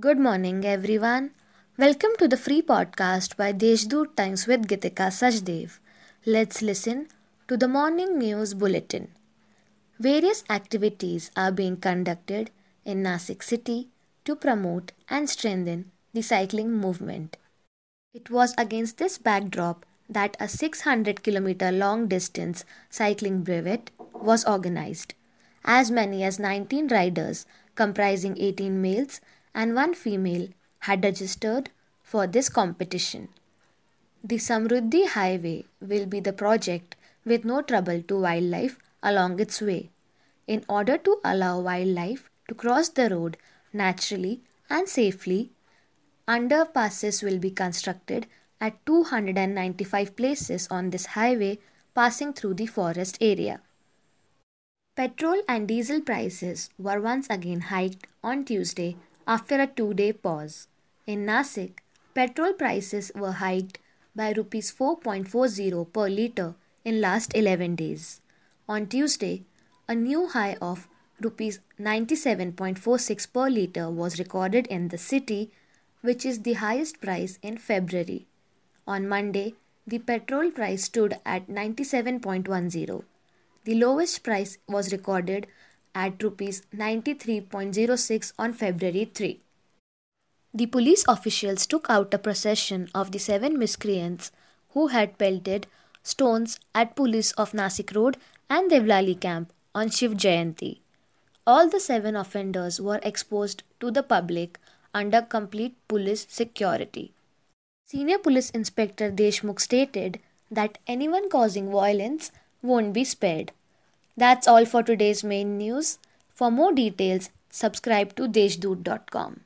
Good morning, everyone. Welcome to the free podcast by Deshdoot Times with Gitika Sajdev. Let's listen to the morning news bulletin. Various activities are being conducted in Nasik city to promote and strengthen the cycling movement. It was against this backdrop that a 600 kilometer long distance cycling brevet was organized. As many as 19 riders, comprising 18 males and one female, had registered for this competition. The Samruddhi Highway will be the project with no trouble to wildlife along its way. In order to allow wildlife to cross the road naturally and safely, underpasses will be constructed at 295 places on this highway passing through the forest area. Petrol and diesel prices were once again hiked on Tuesday after a two day pause. In Nasik, petrol prices were hiked by rupees 4.40 per litre in last 11 days. On Tuesday, a new high of rupees 97.46 per litre was recorded in the city, which is the highest price in February. On Monday, the petrol price stood at 97.10. The lowest price was recorded at rupees 93.06 on February 3. The police officials took out a procession of the seven miscreants who had pelted stones at police of Nasik Road and Devlali camp on Shiv Jayanti. All the seven offenders were exposed to the public under complete police security. Senior Police Inspector Deshmukh stated that anyone causing violence won't be spared. That's all for today's main news. For more details, subscribe to deshdoot.com.